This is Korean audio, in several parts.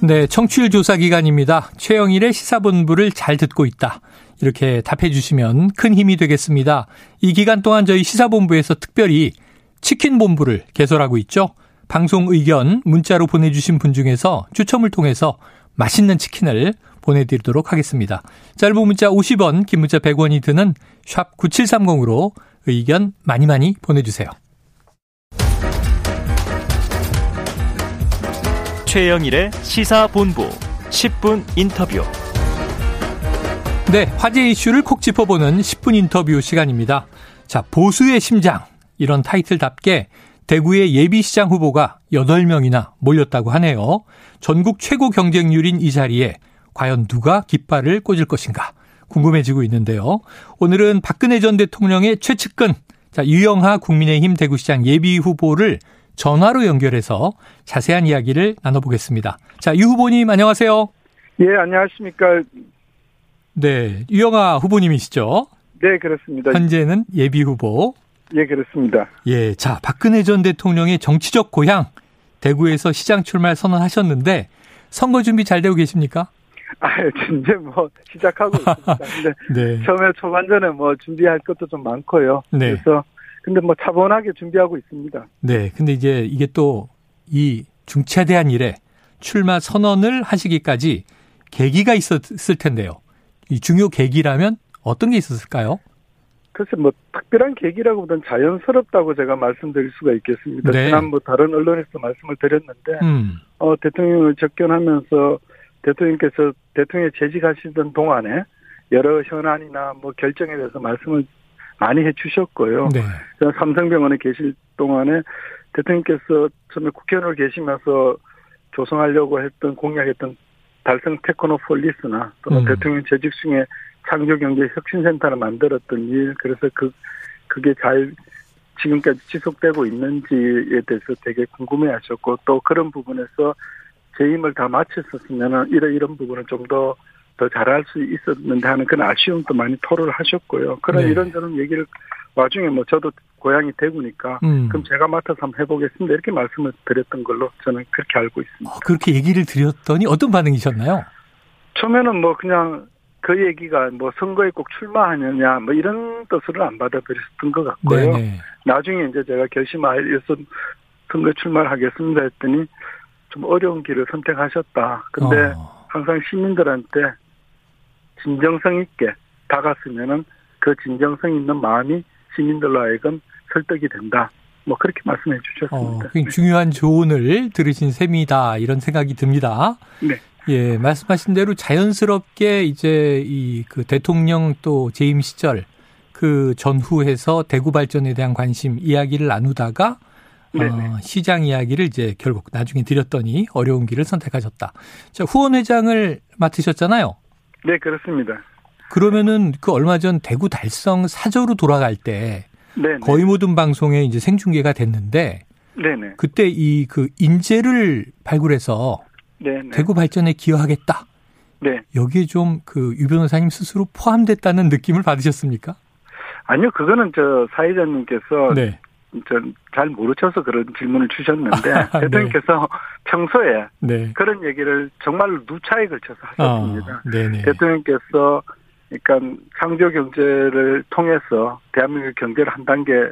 네, 청취율 조사 기간입니다. 최영일의 시사본부를 잘 듣고 있다. 이렇게 답해 주시면 큰 힘이 되겠습니다. 이 기간 동안 저희 시사본부에서 특별히 치킨본부를 개설하고 있죠. 방송 의견 문자로 보내주신 분 중에서 추첨을 통해서 맛있는 치킨을 보내드리도록 하겠습니다. 짧은 문자 50원, 긴 문자 100원이 드는 샵 9730으로 의견 많이 많이 보내주세요. 최영일의 시사본부 10분 인터뷰. 네, 화제 이슈를 콕 짚어보는 10분 인터뷰 시간입니다. 자, 보수의 심장. 이런 타이틀답게 대구의 예비시장 후보가 8명이나 몰렸다고 하네요. 전국 최고 경쟁률인 이 자리에 과연 누가 깃발을 꽂을 것인가 궁금해지고 있는데요. 오늘은 박근혜 전 대통령의 최측근, 자, 유영하 국민의힘 대구시장 예비 후보를 전화로 연결해서 자세한 이야기를 나눠보겠습니다. 자, 유 후보님 안녕하세요. 예, 안녕하십니까. 네, 유영아 후보님이시죠? 네, 그렇습니다. 현재는 예비 후보. 예, 그렇습니다. 예, 자, 박근혜 전 대통령의 정치적 고향 대구에서 시장 출마 선언하셨는데 선거 준비 잘 되고 계십니까? 아, 이제 뭐 시작하고 있습니다. 근데 네. 처음에 초반전에 뭐 준비할 것도 좀 많고요. 네. 그래서 근데 뭐 차분하게 준비하고 있습니다. 네. 근데 이제 이게 또 이 중차대한 일에 출마 선언을 하시기까지 계기가 있었을 텐데요. 이 중요 계기라면 어떤 게 있었을까요? 글쎄 뭐 특별한 계기라고보다는 자연스럽다고 제가 말씀드릴 수가 있겠습니다. 네. 지난 뭐 다른 언론에서 말씀을 드렸는데 음. 어 대통령을 접견하면서 대통령께서 대통령에 재직하시던 동안에 여러 현안이나 뭐 결정에 대해서 말씀을 많이 해주셨고요. 네. 삼성병원에 계실 동안에 대통령께서 처음에 국회의원으로 계시면서 조성하려고 했던 공약했던 달성 테크노폴리스나 또는 음. 대통령 재직 중에 창조경제 혁신센터를 만들었던 일 그래서 그 그게 잘 지금까지 지속되고 있는지에 대해서 되게 궁금해하셨고 또 그런 부분에서 제 힘을 다 마쳤었으면 이런 이런 부분은 좀더 더 잘할 수 있었는데 하는 그런 아쉬움도 많이 토로를 하셨고요. 그런 네. 이런저런 얘기를 와중에 뭐 저도 고향이 대구니까 음. 그럼 제가 맡아서 한번 해보겠습니다. 이렇게 말씀을 드렸던 걸로 저는 그렇게 알고 있습니다. 어, 그렇게 얘기를 드렸더니 어떤 반응이셨나요? 처음에는 뭐 그냥 그 얘기가 뭐 선거에 꼭 출마하느냐 뭐 이런 뜻으로 안 받아들였던 것 같고요. 네네. 나중에 이제 제가 결심하여서 선거 출마를 하겠습니다 했더니 좀 어려운 길을 선택하셨다. 근데 어. 항상 시민들한테 진정성 있게 다갔으면은 그 진정성 있는 마음이 시민들로 하여금 설득이 된다. 뭐 그렇게 말씀해 주셨습니다. 어, 네. 중요한 조언을 들으신 셈이다 이런 생각이 듭니다. 네. 예, 말씀하신 대로 자연스럽게 이제 이 그 대통령 또 재임 시절 그 전후해서 대구 발전에 대한 관심 이야기를 나누다가 어, 시장 이야기를 이제 결국 나중에 드렸더니 어려운 길을 선택하셨다. 자, 후원 회장을 맡으셨잖아요. 네, 그렇습니다. 그러면은 그 얼마 전 대구 달성 사저로 돌아갈 때 네네. 거의 모든 방송에 이제 생중계가 됐는데 네네. 그때 이 그 인재를 발굴해서 네네. 대구 발전에 기여하겠다. 네. 여기에 좀 그 유 변호사님 스스로 포함됐다는 느낌을 받으셨습니까? 아니요, 그거는 저 사회자님께서 네. 전잘 모르셔서 그런 질문을 주셨는데 아, 네. 대통령께서 네. 평소에 네. 그런 얘기를 정말로 누차에 걸쳐서 하셨습니다. 어, 대통령께서 그러니까 창조 경제를 통해서 대한민국 경제를 한 단계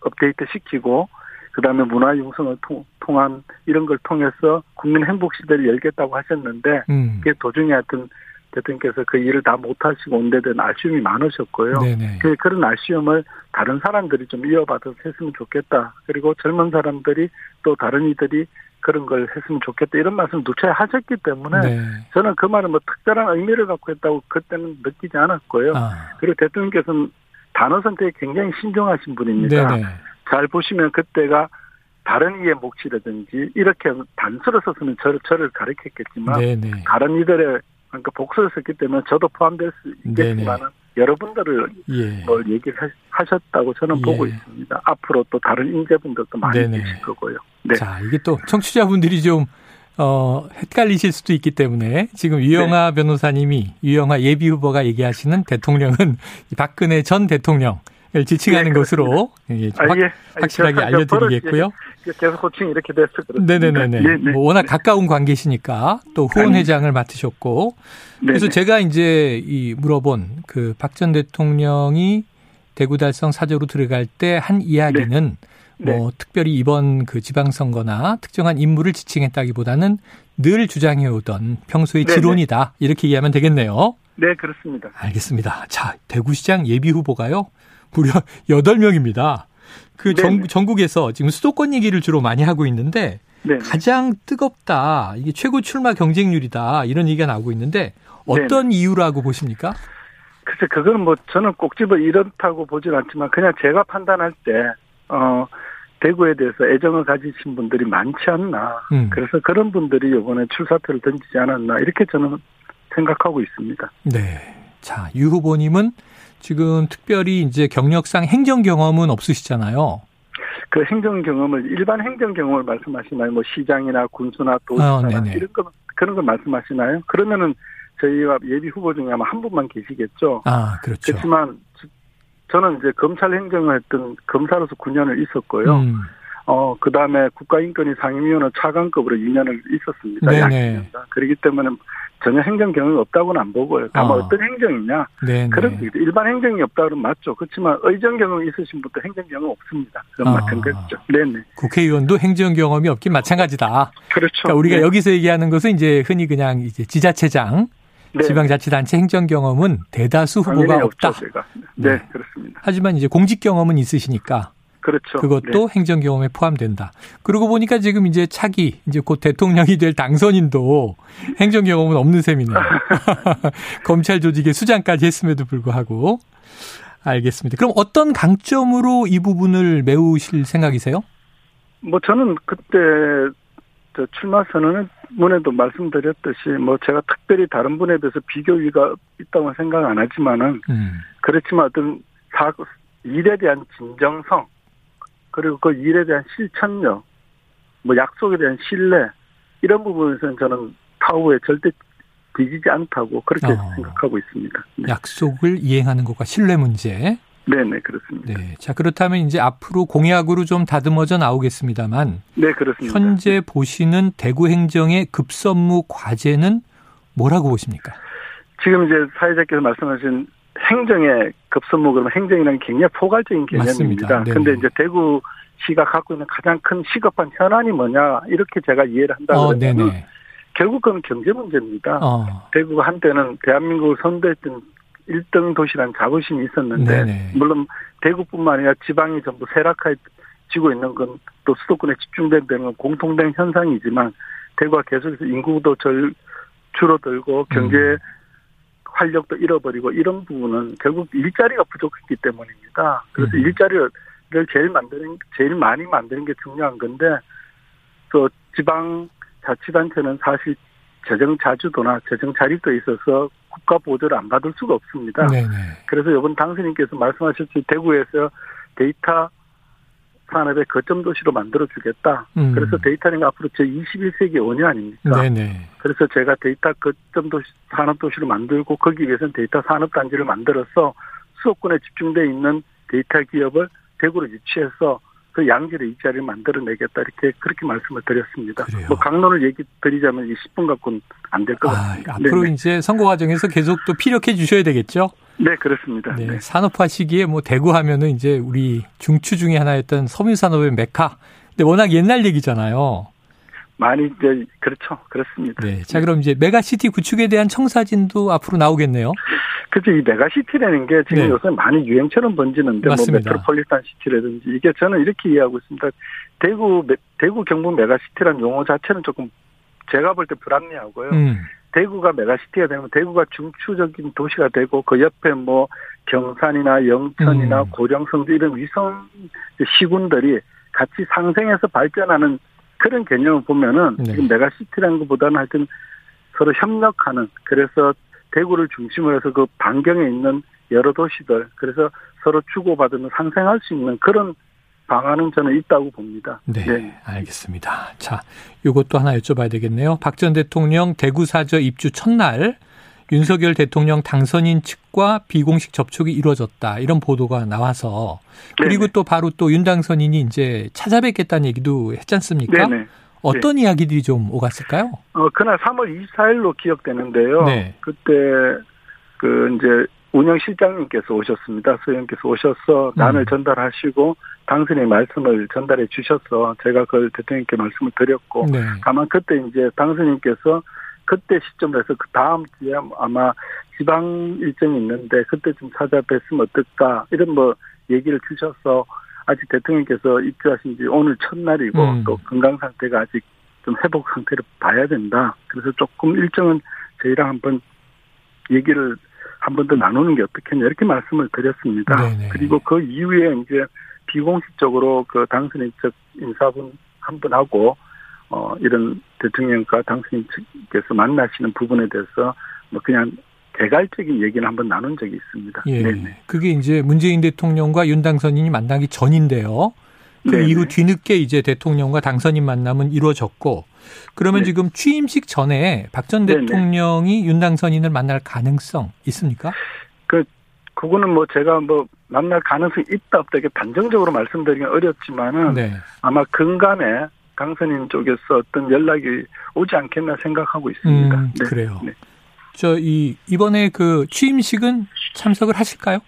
업데이트 시키고 그다음에 문화 융성을 통, 한 이런 걸 통해서 국민 행복 시대를 열겠다고 하셨는데 음. 그게 도중에 하여튼 대통령께서 그 일을 다 못하시고 온데 대한 아쉬움이 많으셨고요. 네네. 그 그런 아쉬움을 다른 사람들이 좀 이어받아서 했으면 좋겠다. 그리고 젊은 사람들이 또 다른 이들이 그런 걸 했으면 좋겠다 이런 말씀 을 누차에 하셨기 때문에 네. 저는 그 말은 뭐 특별한 의미를 갖고 했다고 그때는 느끼지 않았고요. 아. 그리고 대통령께서는 단어 선택에 굉장히 신중하신 분입니다. 네네. 잘 보시면 그때가 다른 이의 몫이라든지 이렇게 단수를 썼으면 저를, 저를 가르쳤겠지만 네네. 다른 이들의 그러니까 복수를 썼기 때문에 저도 포함될 수 있겠지만 여러분들을 예. 뭘 얘기하셨다고 저는 예. 보고 있습니다. 앞으로 또 다른 인재분들도 많이 네네. 계실 거고요. 네. 자, 이게 또 청취자분들이 좀 어, 헷갈리실 수도 있기 때문에 지금 유영아 네. 변호사님이 유영아 예비 후보가 얘기하시는 대통령은 박근혜 전 대통령 지칭하는 예, 것으로 예, 아, 예. 확실하게 알려드리겠고요. 계속 호칭 이렇게 돼서 그렇습니다. 네네네. 네, 네. 뭐 워낙 가까운 관계시니까 또 후원 회장을 맡으셨고 그래서. 제가 이제 이 물어본 그 박 전 대통령이 대구 달성 사저로 들어갈 때 한 이야기는 네. 뭐 네. 특별히 이번 그 지방선거나 특정한 인물을 지칭했다기보다는 늘 주장해오던 평소의 네네. 지론이다 이렇게 이해하면 되겠네요. 네 그렇습니다. 알겠습니다. 자 대구시장 예비 후보가요 무려 8명입니다. 그 전, 전국에서 지금 수도권 얘기를 주로 많이 하고 있는데 네 가장 뜨겁다. 이게 최고 출마 경쟁률이다. 이런 얘기가 나오고 있는데 어떤 네 이유라고 보십니까? 글쎄, 그거는 뭐 저는 꼭 집어 이렇다고 보진 않지만 그냥 제가 판단할 때, 어, 대구에 대해서 애정을 가지신 분들이 많지 않나. 음. 그래서 그런 분들이 이번에 출사표를 던지지 않았나. 이렇게 저는 생각하고 있습니다. 네. 자, 유 후보님은 지금 특별히 이제 경력상 행정 경험은 없으시잖아요. 그 행정 경험을 일반 행정 경험을 말씀하시나요? 뭐 시장이나 군수나 도지사 어, 이런 거 그런 걸 말씀하시나요? 그러면은 저희와 예비 후보 중에 아마 한 분만 계시겠죠. 아 그렇죠. 그렇지만 저는 이제 검찰 행정을 했던 검사로서 9년을 있었고요. 음. 어, 그 다음에 국가인권위 상임위원회 차관급으로 2년을 있었습니다. 네네. 그렇기 때문에 전혀 행정 경험이 없다고는 안 보고요. 다만 어. 떤 행정이냐. 네네. 그런 일반 행정이 없다 그러면 맞죠. 그렇지만 의정 경험이 있으신 분도 행정 경험 없습니다. 그건 아. 마찬가지죠. 네네. 국회의원도 행정 경험이 없긴 마찬가지다. 그렇죠. 그러니까 우리가 네. 여기서 얘기하는 것은 이제 흔히 그냥 이제 지자체장 네. 지방자치단체 행정 경험은 대다수 후보가 없다. 없죠, 네, 네, 그렇습니다. 하지만 이제 공직 경험은 있으시니까 그렇죠. 그것도 네. 행정 경험에 포함된다. 그러고 보니까 지금 이제 차기 이제 곧 대통령이 될 당선인도 행정 경험은 없는 셈이네요. 검찰 조직의 수장까지 했음에도 불구하고 알겠습니다. 그럼 어떤 강점으로 이 부분을 메우실 생각이세요? 뭐 저는 그때 출마 선언문에도 말씀드렸듯이 뭐 제가 특별히 다른 분에 대해서 비교위가 있다고 생각 안 하지만은 음. 그렇지만 어떤 사 일에 대한 진정성 그리고 그 일에 대한 실천력, 뭐 약속에 대한 신뢰 이런 부분에서는 저는 타우에 절대 뒤지지 않다고 그렇게 어. 생각하고 있습니다. 네. 약속을 이행하는 것과 신뢰 문제. 네네 그렇습니다. 네, 자 그렇다면 이제 앞으로 공약으로 좀 다듬어져 나오겠습니다만. 네 그렇습니다. 현재 보시는 대구 행정의 급선무 과제는 뭐라고 보십니까? 지금 이제 사회자께서 말씀하신 행정의 급선무 그러면 행정이라는 게 굉장히 포괄적인 개념입니다. 그런데 이제 대구 시가 갖고 있는 가장 큰 시급한 현안이 뭐냐 이렇게 제가 이해를 한다면 어, 결국 그건 경제 문제입니다. 어. 대구가 한때는 대한민국을 선도했던 1등 도시라는 자부심이 있었는데 네네. 물론 대구뿐만 아니라 지방이 전부 쇠락해지고 있는 건 또 수도권에 집중된 데는 공통된 현상이지만 대구가 계속해서 인구도 절 줄어들고 경제 음. 활력도 잃어버리고 이런 부분은 결국 일자리가 부족했기 때문입니다. 그래서 음. 일자리를 제일 만드는 제일 많이 만드는 게 중요한 건데 또 지방 자치단체는 사실 재정 자주도나 재정 자립도 있어서 국가 보조를 안 받을 수가 없습니다. 네네. 그래서 이번 당선인께서 말씀하셨듯이 대구에서 데이터 산업의 거점 도시로 만들어 주겠다. 음. 그래서 데이터는 앞으로 제 21세기 원유 아닙니까? 네네. 그래서 제가 데이터 거점 도시 산업 도시를 만들고 거기 위해서는 데이터 산업 단지를 만들어서 수도권에 집중돼 있는 데이터 기업을 대구로 유치해서 그 양질의 일자리를 만들어내겠다 이렇게 그렇게 말씀을 드렸습니다. 그래요. 뭐 각론을 얘기 드리자면 10분 갖고는 안 될것 아, 같습니다. 앞으로 네네. 이제 선거 과정에서 계속 또 피력해 주셔야 되겠죠? 네, 그렇습니다. 네, 네. 산업화 시기에 뭐 대구 하면은 이제 우리 중추 중의 하나였던 섬유 산업의 메카. 근데 워낙 옛날 얘기잖아요. 많이 이제 그렇죠. 그렇습니다. 네. 자, 그럼 이제 메가시티 구축에 대한 청사진도 앞으로 나오겠네요. 그죠. 이 메가시티라는 게 지금 네. 요새 많이 유행처럼 번지는데 뭐 맞습니다. 뭐 metropolitan city라든지 이게 저는 이렇게 이해하고 있습니다. 대구 대구 경북 메가시티라는 용어 자체는 조금 제가 볼 때 불합리하고요. 음. 대구가 메가시티가 되면 대구가 중추적인 도시가 되고 그 옆에 뭐 경산이나 영천이나 음. 고령 성주 이런 위성 시군들이 같이 상생해서 발전하는 그런 개념을 보면은 네. 지금 메가시티라는 것보다는 하여튼 서로 협력하는 그래서 대구를 중심으로 해서 그 반경에 있는 여러 도시들 그래서 서로 주고받으면 상생할 수 있는 그런 방안은 저는 있다고 봅니다. 네, 네. 알겠습니다. 자, 이것도 하나 여쭤봐야 되겠네요. 박 전 대통령 대구 사저 입주 첫날 윤석열 대통령 당선인 측과 비공식 접촉이 이루어졌다 이런 보도가 나와서 그리고 네네. 또 바로 또 윤 당선인이 이제 찾아뵙겠다는 얘기도 했지 않습니까? 네네. 어떤 네. 이야기들이 좀 오갔을까요? 어 그날 3월 24일로 기억되는데요. 네. 그때 그 이제 운영 실장님께서 오셨습니다. 소장님께서 오셔서 난을 음. 전달하시고 당선의 말씀을 전달해 주셔서 제가 그걸 대통령께 말씀을 드렸고 네. 다만 그때 이제 당선인께서 그때 시점에서 그 다음 주에 아마 지방 일정이 있는데 그때 좀 찾아뵀으면 어떨까 이런 뭐 얘기를 주셔서 아직 대통령께서 입주하신 지 오늘 첫날이고 음. 또 건강 상태가 아직 좀 회복 상태를 봐야 된다. 그래서 조금 일정은 저희랑 한번 얘기를 한 번 더 나누는 게 어떻겠냐 이렇게 말씀을 드렸습니다. 네네. 그리고 그 이후에 이제 비공식적으로 그 당선인 측 인사분 한 분하고 어, 이런 대통령과 당선인 측께서 만나시는 부분에 대해서 뭐 그냥 개괄적인 얘기를 한번 나눈 적이 있습니다. 예. 네네. 그게 이제 문재인 대통령과 윤 당선인이 만나기 전인데요. 그 네네. 이후 뒤늦게 이제 대통령과 당선인 만남은 이루어졌고 그러면 네. 지금 취임식 전에 박 전 대통령이 윤 당선인을 만날 가능성 있습니까? 그 그거는 뭐 제가 뭐 만날 가능성이 있다 없다 이렇게 단정적으로 말씀드리긴 어렵지만은 네. 아마 근간에 강선인 쪽에서 어떤 연락이 오지 않겠나 생각하고 있습니다. 음, 네. 그래요. 네. 저 이 이번에 그 취임식은 참석을 하실까요?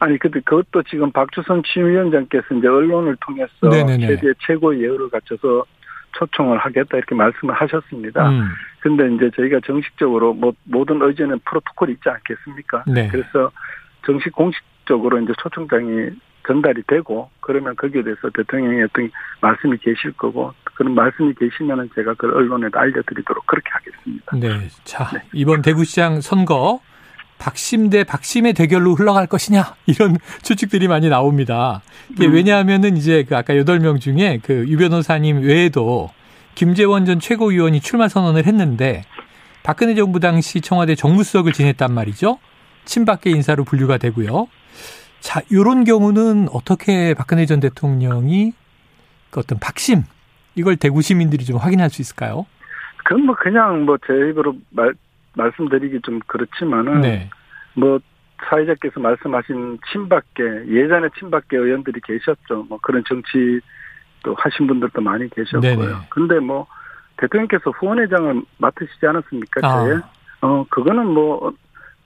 아니 근데 그것도 지금 박주선 취임위원장께서 이제 언론을 통해서 네네네. 세계 최고의 예우를 갖춰서 초청을 하겠다 이렇게 말씀을 하셨습니다. 음. 근데 이제 저희가 정식적으로 뭐 모든 의제는 프로토콜이 있지 않겠습니까? 네. 그래서 정식 공식적으로 이제 초청장이 전달이 되고 그러면 거기에 대해서 대통령의 어떤 말씀이 계실 거고 그런 말씀이 계시면은 제가 그 언론에 알려드리도록 그렇게 하겠습니다. 네. 자, 네. 이번 대구시장 선거 박심 대 박심의 대결로 흘러갈 것이냐 이런 추측들이 많이 나옵니다. 이게 음. 왜냐하면은 이제 그 아까 여덟 명 중에 그 유 변호사님 외에도 김재원 전 최고위원이 출마 선언을 했는데 박근혜 정부 당시 청와대 정무수석을 지냈단 말이죠. 친박계 인사로 분류가 되고요. 자, 요런 경우는 어떻게 박근혜 전 대통령이 그 어떤 박심 이걸 대구 시민들이 좀 확인할 수 있을까요? 그건 뭐 그냥 뭐 제 입으로 말 말씀드리기 좀 그렇지만은 네. 뭐 사회자께서 말씀하신 친박계 예전에 친박계 의원들이 계셨죠. 뭐 그런 정치 또 하신 분들도 많이 계셨고요. 네네. 근데 뭐 대통령께서 후원회장을 맡으시지 않았습니까? 아. 어 그거는 뭐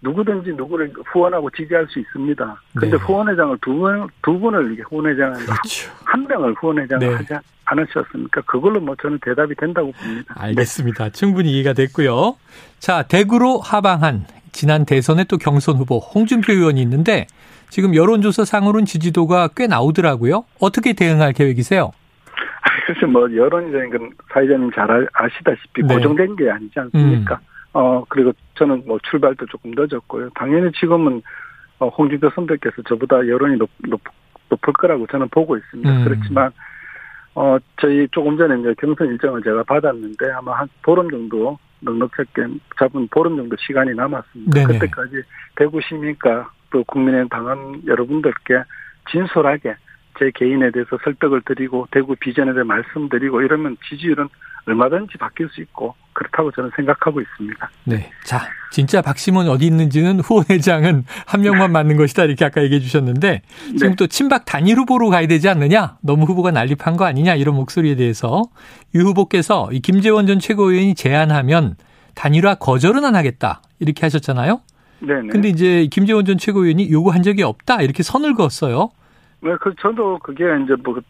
누구든지 누구를 후원하고 지지할 수 있습니다. 근데 네. 후원회장을 두 분, 두 분을 이게 후원회장을 그렇죠. 한 명을 후원회장을 네. 하지 않으셨습니까? 그걸로 뭐 저는 대답이 된다고 봅니다. 알겠습니다. 네. 충분히 이해가 됐고요. 자, 대구로 하방한 지난 대선에 또 경선 후보 홍준표 의원이 있는데 지금 여론조사 상으로는 지지도가 꽤 나오더라고요. 어떻게 대응할 계획이세요? 그래서 뭐 여론이라는 건 사회자님 잘 아시다시피 네. 고정된 게 아니지 않습니까? 음. 어, 그리고 저는 뭐 출발도 조금 늦었고요. 당연히 지금은 어, 홍준표 선배께서 저보다 여론이 높, 높, 높을 거라고 저는 보고 있습니다. 음. 그렇지만, 어, 저희 조금 전에 이제 경선 일정을 제가 받았는데 아마 한 보름 정도 넉넉하게 잡은 보름 정도 시간이 남았습니다. 네네. 그때까지 대구 시민과 또 국민의 당원 여러분들께 진솔하게 제 개인에 대해서 설득을 드리고 대구 비전에 대해 말씀드리고 이러면 지지율은 얼마든지 바뀔 수 있고 그렇다고 저는 생각하고 있습니다. 네. 자, 진짜 박심원 어디 있는지는 후원회장은 한 명만 맞는 것이다 이렇게 아까 얘기해 주셨는데 지금 네. 또 친박 단일 후보로 가야 되지 않느냐? 너무 후보가 난립한 거 아니냐? 이런 목소리에 대해서 유 후보께서 이 김재원 전 최고위원이 제안하면 단일화 거절은 안 하겠다 이렇게 하셨잖아요. 네네. 근데 이제 김재원 전 최고위원이 요구한 적이 없다 이렇게 선을 그었어요. 네, 그 저도 그게 이제 뭐그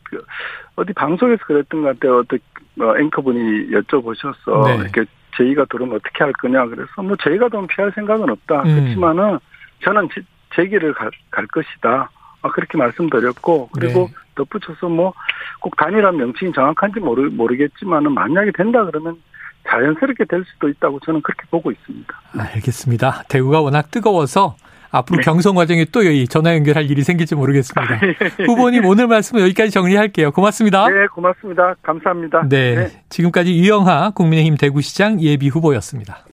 어디 방송에서 그랬던 것 같아요. 어떤 뭐 앵커분이 여쭤보셔서 네. 이렇게 저희가 들어오면 어떻게 할 거냐 그래서 뭐 저희가 좀 피할 생각은 없다. 음. 그렇지만은 저는 제, 제 길을 갈, 갈 것이다. 아, 그렇게 말씀드렸고 그리고 네. 덧붙여서 뭐 꼭 단일한 명칭이 정확한지 모르 모르겠지만은 만약에 된다 그러면 자연스럽게 될 수도 있다고 저는 그렇게 보고 있습니다. 알겠습니다. 대구가 워낙 뜨거워서 앞으로 네. 경선 과정에 또 여기 전화 연결할 일이 생길지 모르겠습니다. 예. 후보님 오늘 말씀 여기까지 정리할게요. 고맙습니다. 네, 고맙습니다. 감사합니다. 네, 네. 지금까지 유영하 국민의힘 대구시장 예비 후보였습니다.